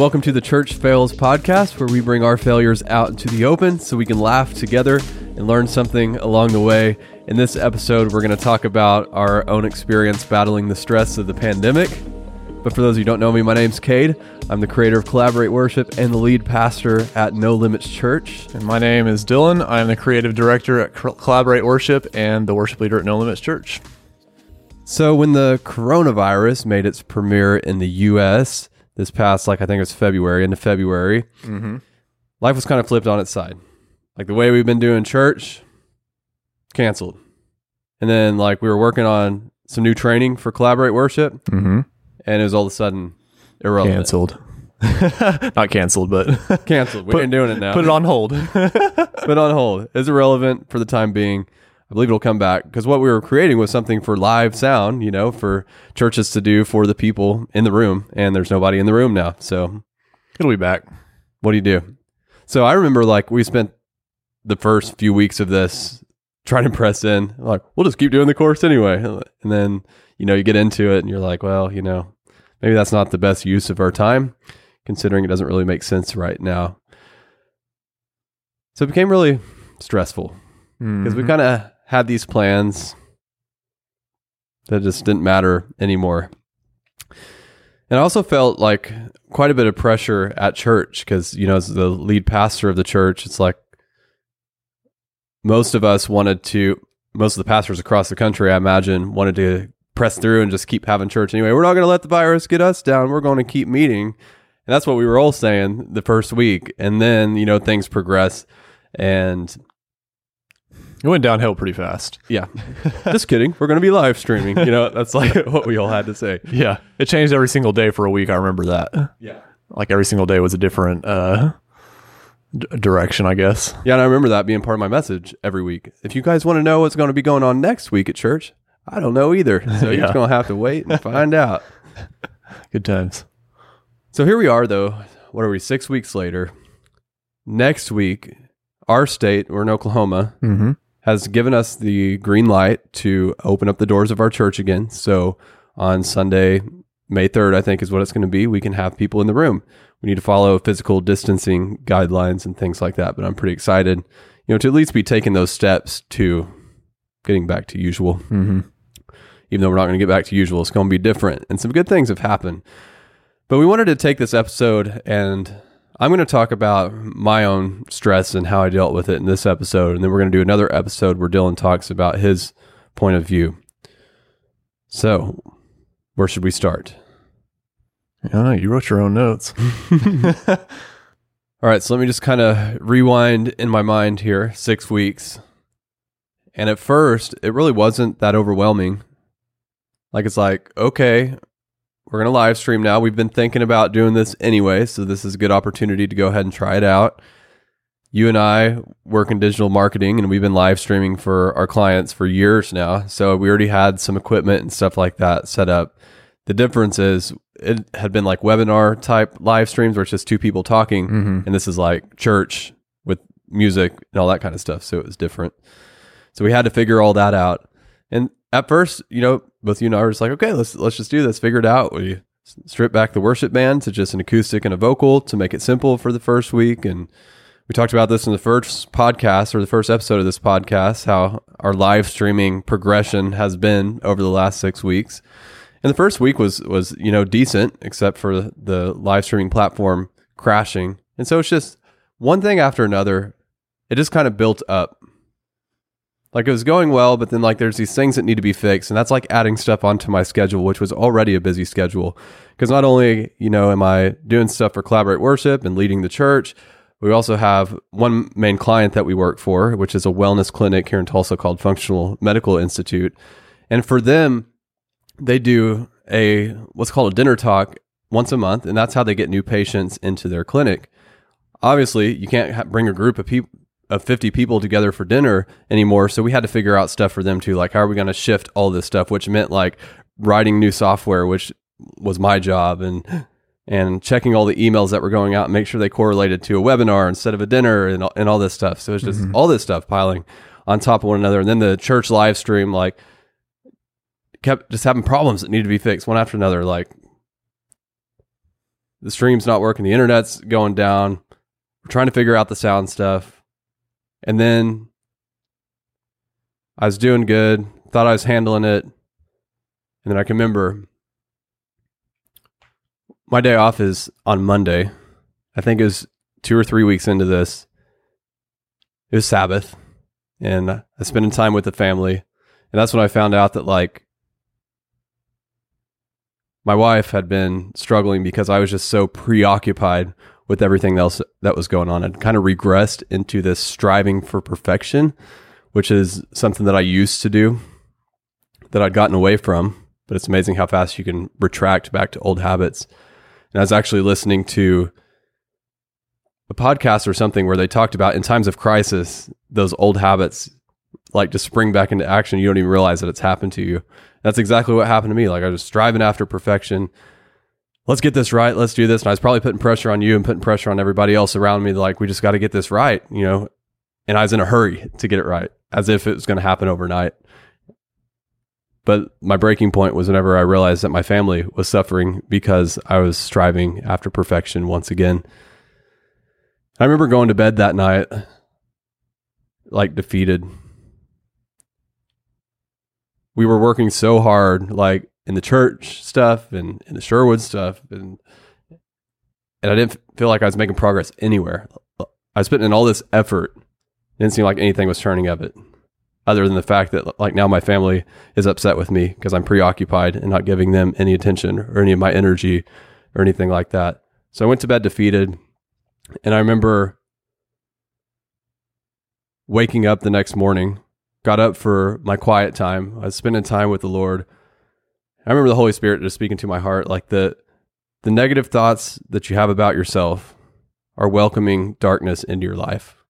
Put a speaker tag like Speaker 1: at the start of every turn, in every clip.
Speaker 1: welcome to the Church Fails podcast, where we bring our failures out into the open so we can laugh together and learn something along the way. In this episode, we're going to talk about our own experience battling the stress of the pandemic. But for those who don't know me, my name's Cade. I'm the creator of Collaborate Worship and the lead pastor at No Limits Church.
Speaker 2: And my name is Dylan. I'm the creative director at Collaborate Worship and the worship leader at No Limits Church.
Speaker 1: So, when the coronavirus made its premiere in the U.S., this past like I think it was February into February. Mm-hmm. Life was kind of flipped on its side. Like the way we've been doing church, canceled. And then like we were working on some new training for collaborate worship, mm-hmm. and it was all of a sudden irrelevant.
Speaker 2: Canceled. Not canceled, but
Speaker 1: canceled. We put, ain't doing it now.
Speaker 2: Put it on hold.
Speaker 1: put on hold. It's irrelevant for the time being. I believe it'll come back because what we were creating was something for live sound, you know, for churches to do for the people in the room, and there's nobody in the room now. So
Speaker 2: it'll be back.
Speaker 1: What do you do? So I remember like we spent the first few weeks of this trying to press in, like, we'll just keep doing the course anyway. And then, you know, you get into it and you're like, well, you know, maybe that's not the best use of our time, considering it doesn't really make sense right now. So it became really stressful because mm-hmm. we kind of had these plans that just didn't matter anymore. And I also felt like quite a bit of pressure at church because, you know, as the lead pastor of the church, it's like most of us wanted to, most of the pastors across the country, I imagine, wanted to press through and just keep having church anyway. We're not going to let the virus get us down. We're going to keep meeting. And that's what we were all saying the first week. And then, you know, things progress and
Speaker 2: it went downhill pretty fast.
Speaker 1: Yeah. Just kidding. We're going to be live streaming. You know, that's like what we all had to say.
Speaker 2: Yeah. It changed every single day for a week. I remember that.
Speaker 1: Yeah.
Speaker 2: Like every single day was a different uh, d- direction, I guess.
Speaker 1: Yeah. And I remember that being part of my message every week. If you guys want to know what's going to be going on next week at church, I don't know either. So yeah. you're just going to have to wait and find out.
Speaker 2: Good times.
Speaker 1: So here we are, though. What are we, six weeks later? Next week, our state, we're in Oklahoma. Mm-hmm has given us the green light to open up the doors of our church again. So on Sunday, May 3rd, I think is what it's going to be, we can have people in the room. We need to follow physical distancing guidelines and things like that, but I'm pretty excited, you know, to at least be taking those steps to getting back to usual. Mm-hmm. Even though we're not going to get back to usual, it's going to be different. And some good things have happened. But we wanted to take this episode and I'm going to talk about my own stress and how I dealt with it in this episode. And then we're going to do another episode where Dylan talks about his point of view. So, where should we start?
Speaker 2: Yeah, you wrote your own notes.
Speaker 1: All right, so let me just kind of rewind in my mind here six weeks. And at first, it really wasn't that overwhelming. Like, it's like, okay, we're going to live stream now. We've been thinking about doing this anyway, so this is a good opportunity to go ahead and try it out. You and I work in digital marketing and we've been live streaming for our clients for years now. So we already had some equipment and stuff like that set up. The difference is it had been like webinar type live streams where it's just two people talking, mm-hmm. and this is like church with music and all that kind of stuff. So it was different. So we had to figure all that out. And at first, you know, both you and I were just like, okay, let's let's just do this. Figure it out. We stripped back the worship band to just an acoustic and a vocal to make it simple for the first week. And we talked about this in the first podcast or the first episode of this podcast, how our live streaming progression has been over the last six weeks. And the first week was was, you know, decent, except for the live streaming platform crashing. And so it's just one thing after another. It just kind of built up like it was going well, but then like there's these things that need to be fixed, and that's like adding stuff onto my schedule, which was already a busy schedule. Because not only you know am I doing stuff for collaborate worship and leading the church, we also have one main client that we work for, which is a wellness clinic here in Tulsa called Functional Medical Institute, and for them, they do a what's called a dinner talk once a month, and that's how they get new patients into their clinic. Obviously, you can't bring a group of people of 50 people together for dinner anymore. So we had to figure out stuff for them too. Like, how are we going to shift all this stuff, which meant like writing new software, which was my job and, and checking all the emails that were going out and make sure they correlated to a webinar instead of a dinner and, and all this stuff. So it's just mm-hmm. all this stuff piling on top of one another. And then the church live stream, like, kept just having problems that needed to be fixed one after another. Like, the stream's not working, the internet's going down. We're trying to figure out the sound stuff. And then I was doing good, thought I was handling it. And then I can remember my day off is on Monday. I think it was two or three weeks into this. It was Sabbath, and I spending time with the family. And that's when I found out that, like, my wife had been struggling because I was just so preoccupied with everything else that was going on. I'd kind of regressed into this striving for perfection, which is something that I used to do that I'd gotten away from. But it's amazing how fast you can retract back to old habits. And I was actually listening to a podcast or something where they talked about in times of crisis, those old habits like just spring back into action. You don't even realize that it's happened to you. That's exactly what happened to me. Like I was striving after perfection. Let's get this right. Let's do this. And I was probably putting pressure on you and putting pressure on everybody else around me. Like we just got to get this right, you know. And I was in a hurry to get it right, as if it was going to happen overnight. But my breaking point was whenever I realized that my family was suffering because I was striving after perfection once again. I remember going to bed that night, like defeated. We were working so hard, like in the church stuff and in the Sherwood stuff, and and I didn't feel like I was making progress anywhere. I was putting in all this effort. It didn't seem like anything was turning of it other than the fact that like now my family is upset with me because I'm preoccupied and not giving them any attention or any of my energy or anything like that. So I went to bed defeated and I remember waking up the next morning, got up for my quiet time. I was spending time with the Lord. I remember the Holy Spirit just speaking to my heart like the the negative thoughts that you have about yourself are welcoming darkness into your life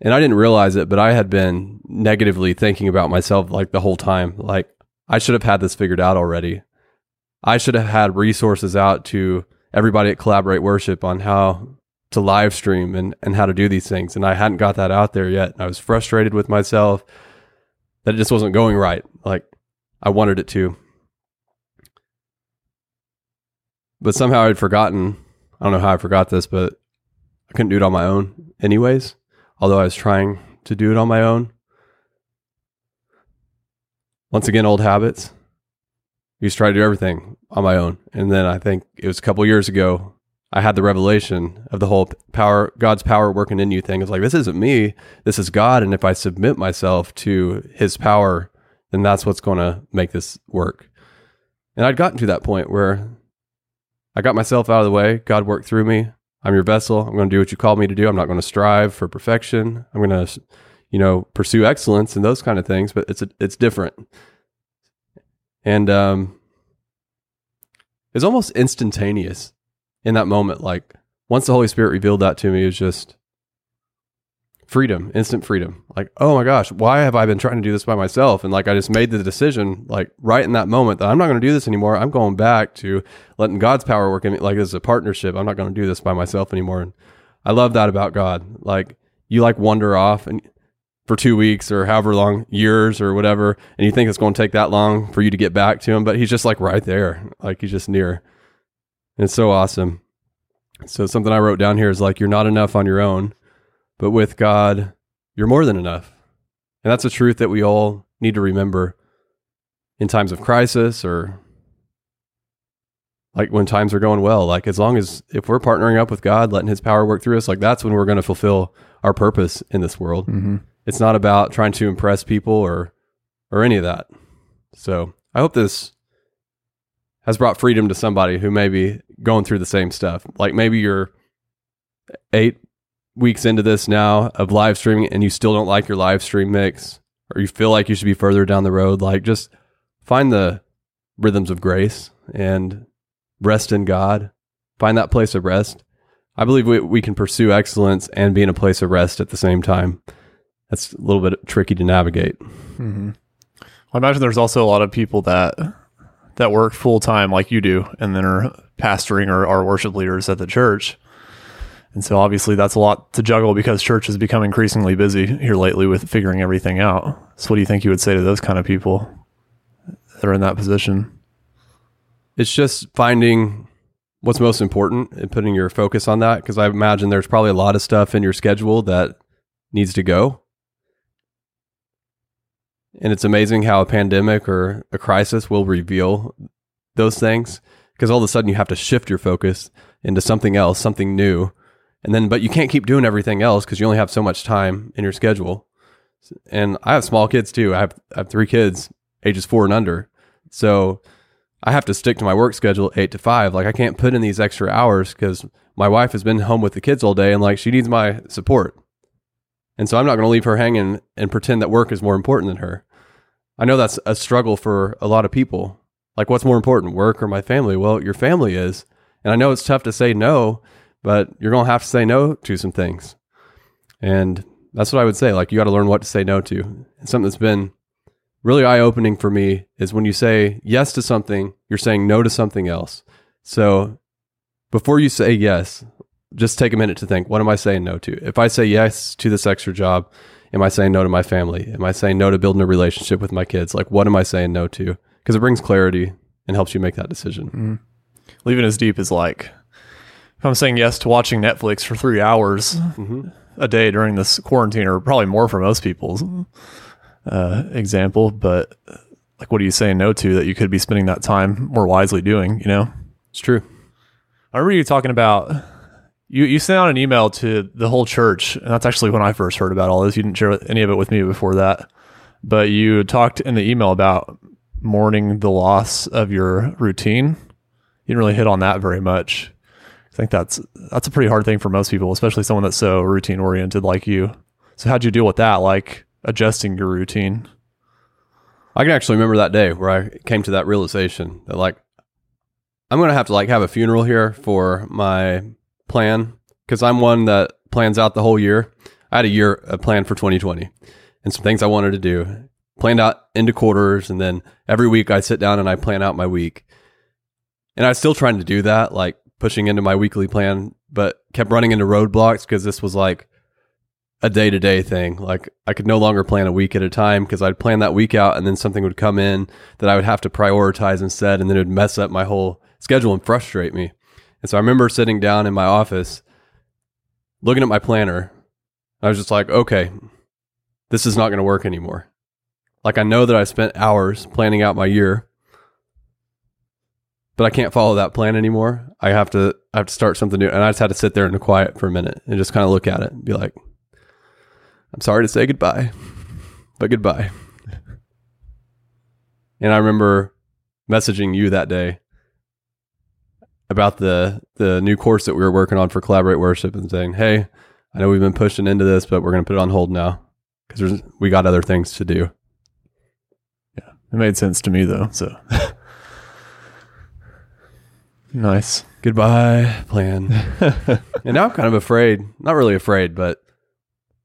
Speaker 1: and I didn't realize it, but I had been negatively thinking about myself like the whole time. Like I should have had this figured out already. I should have had resources out to everybody at Collaborate Worship on how to live stream and, and how to do these things. And I hadn't got that out there yet. I was frustrated with myself that it just wasn't going right. Like I wanted it to. But somehow I'd forgotten. I don't know how I forgot this, but I couldn't do it on my own anyways although I was trying to do it on my own. Once again, old habits. I used to try to do everything on my own. And then I think it was a couple years ago, I had the revelation of the whole power, God's power working in you thing. It's like, this isn't me, this is God. And if I submit myself to his power, then that's what's going to make this work. And I'd gotten to that point where I got myself out of the way. God worked through me. I'm your vessel. I'm going to do what you called me to do. I'm not going to strive for perfection. I'm going to, you know, pursue excellence and those kind of things. But it's a, it's different, and um, it's almost instantaneous in that moment. Like once the Holy Spirit revealed that to me, it was just freedom, instant freedom. Like, oh my gosh, why have I been trying to do this by myself? And like, I just made the decision, like, right in that moment that I'm not going to do this anymore. I'm going back to letting God's power work in me. Like, this is a partnership. I'm not going to do this by myself anymore. And I love that about God. Like, you like wander off and for two weeks or however long, years or whatever, and you think it's going to take that long for you to get back to Him, but He's just like right there. Like, He's just near. And it's so awesome. So, something I wrote down here is like, you're not enough on your own but with God, you're more than enough. And that's a truth that we all need to remember in times of crisis or like when times are going well. Like as long as if we're partnering up with God, letting his power work through us, like that's when we're going to fulfill our purpose in this world. Mm-hmm. It's not about trying to impress people or or any of that. So, I hope this has brought freedom to somebody who may be going through the same stuff. Like maybe you're eight weeks into this now of live streaming and you still don't like your live stream mix or you feel like you should be further down the road, like just find the rhythms of grace and rest in God. Find that place of rest. I believe we, we can pursue excellence and be in a place of rest at the same time. That's a little bit tricky to navigate.
Speaker 2: Mm-hmm. I imagine there's also a lot of people that that work full time like you do, and then are pastoring or are worship leaders at the church. And so obviously that's a lot to juggle because church has become increasingly busy here lately with figuring everything out. So what do you think you would say to those kind of people that are in that position?
Speaker 1: It's just finding what's most important and putting your focus on that because I imagine there's probably a lot of stuff in your schedule that needs to go. And it's amazing how a pandemic or a crisis will reveal those things because all of a sudden you have to shift your focus into something else, something new. And then, but you can't keep doing everything else because you only have so much time in your schedule. And I have small kids too. I have, I have three kids, ages four and under. So I have to stick to my work schedule eight to five. Like I can't put in these extra hours because my wife has been home with the kids all day and like she needs my support. And so I'm not going to leave her hanging and pretend that work is more important than her. I know that's a struggle for a lot of people. Like, what's more important, work or my family? Well, your family is. And I know it's tough to say no, but you're going to have to say no to some things. And that's what I would say. Like, you got to learn what to say no to. And something that's been really eye opening for me is when you say yes to something, you're saying no to something else. So before you say yes, just take a minute to think, what am I saying no to? If I say yes to this extra job, am I saying no to my family? Am I saying no to building a relationship with my kids? Like, what am I saying no to? Because it brings clarity and helps you make that decision.
Speaker 2: Mm-hmm. Leaving as deep as like, if I'm saying yes to watching Netflix for three hours mm-hmm. a day during this quarantine, or probably more for most people's uh, example, but like, what are you saying no to that you could be spending that time more wisely doing? You know,
Speaker 1: it's true.
Speaker 2: I remember you talking about you you sent out an email to the whole church, and that's actually when I first heard about all this. You didn't share any of it with me before that, but you talked in the email about mourning the loss of your routine. You didn't really hit on that very much. I think that's that's a pretty hard thing for most people, especially someone that's so routine oriented like you. So how'd you deal with that? Like adjusting your routine?
Speaker 1: I can actually remember that day where I came to that realization that like I'm to have to like have a funeral here for my plan because I'm one that plans out the whole year. I had a year a plan for 2020 and some things I wanted to do. Planned out into quarters and then every week I sit down and I plan out my week. And I was still trying to do that, like pushing into my weekly plan, but kept running into roadblocks because this was like a day to day thing. Like I could no longer plan a week at a time because I'd plan that week out and then something would come in that I would have to prioritize instead. And then it would mess up my whole schedule and frustrate me. And so I remember sitting down in my office, looking at my planner. I was just like, okay, this is not going to work anymore. Like I know that I spent hours planning out my year, but I can't follow that plan anymore. I have to I have to start something new. And I just had to sit there in the quiet for a minute and just kind of look at it and be like, I'm sorry to say goodbye, but goodbye. and I remember messaging you that day about the the new course that we were working on for collaborate worship and saying, "Hey, I know we've been pushing into this, but we're going to put it on hold now because we got other things to do."
Speaker 2: Yeah, it made sense to me though. So nice.
Speaker 1: Goodbye, plan. and now I'm kind of afraid. Not really afraid, but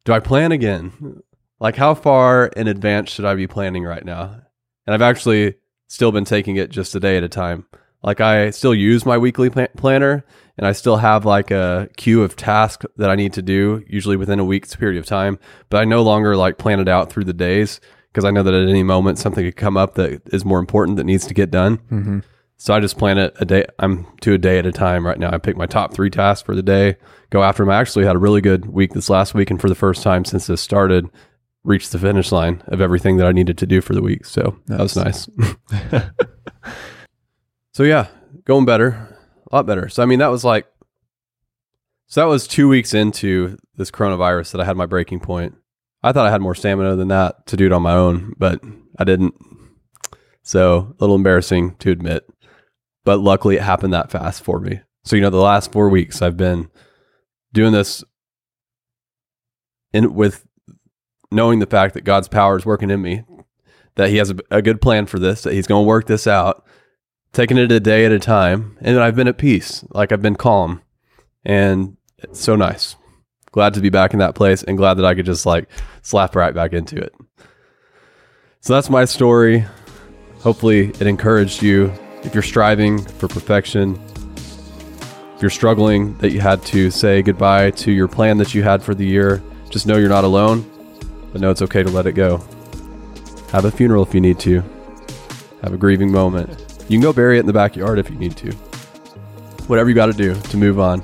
Speaker 1: do I plan again? Like, how far in advance should I be planning right now? And I've actually still been taking it just a day at a time. Like, I still use my weekly planner and I still have like a queue of tasks that I need to do, usually within a week's period of time. But I no longer like plan it out through the days because I know that at any moment something could come up that is more important that needs to get done. Mm-hmm. So I just plan it a day. I'm to a day at a time right now. I pick my top three tasks for the day, go after them. I actually had a really good week this last week, and for the first time since this started, reached the finish line of everything that I needed to do for the week. So that was nice. so yeah, going better, a lot better. So I mean, that was like, so that was two weeks into this coronavirus that I had my breaking point. I thought I had more stamina than that to do it on my own, but I didn't. So a little embarrassing to admit but luckily it happened that fast for me. So, you know, the last four weeks I've been doing this in with knowing the fact that God's power is working in me, that He has a, a good plan for this, that He's going to work this out, taking it a day at a time. And I've been at peace, like I've been calm. And it's so nice. Glad to be back in that place and glad that I could just like slap right back into it. So that's my story. Hopefully, it encouraged you if you're striving for perfection, if you're struggling that you had to say goodbye to your plan that you had for the year, just know you're not alone, but know it's okay to let it go. Have a funeral if you need to. Have a grieving moment. You can go bury it in the backyard if you need to. whatever you got to do to move on.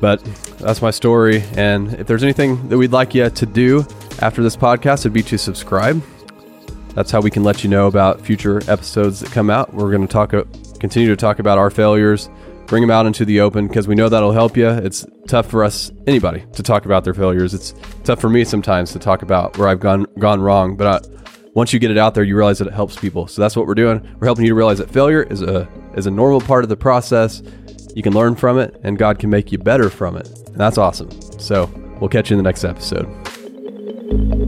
Speaker 1: But that's my story. And if there's anything that we'd like you to do after this podcast, it'd be to subscribe. That's how we can let you know about future episodes that come out. We're going to talk, uh, continue to talk about our failures, bring them out into the open because we know that'll help you. It's tough for us, anybody, to talk about their failures. It's tough for me sometimes to talk about where I've gone gone wrong. But I, once you get it out there, you realize that it helps people. So that's what we're doing. We're helping you to realize that failure is a is a normal part of the process. You can learn from it, and God can make you better from it. And that's awesome. So we'll catch you in the next episode.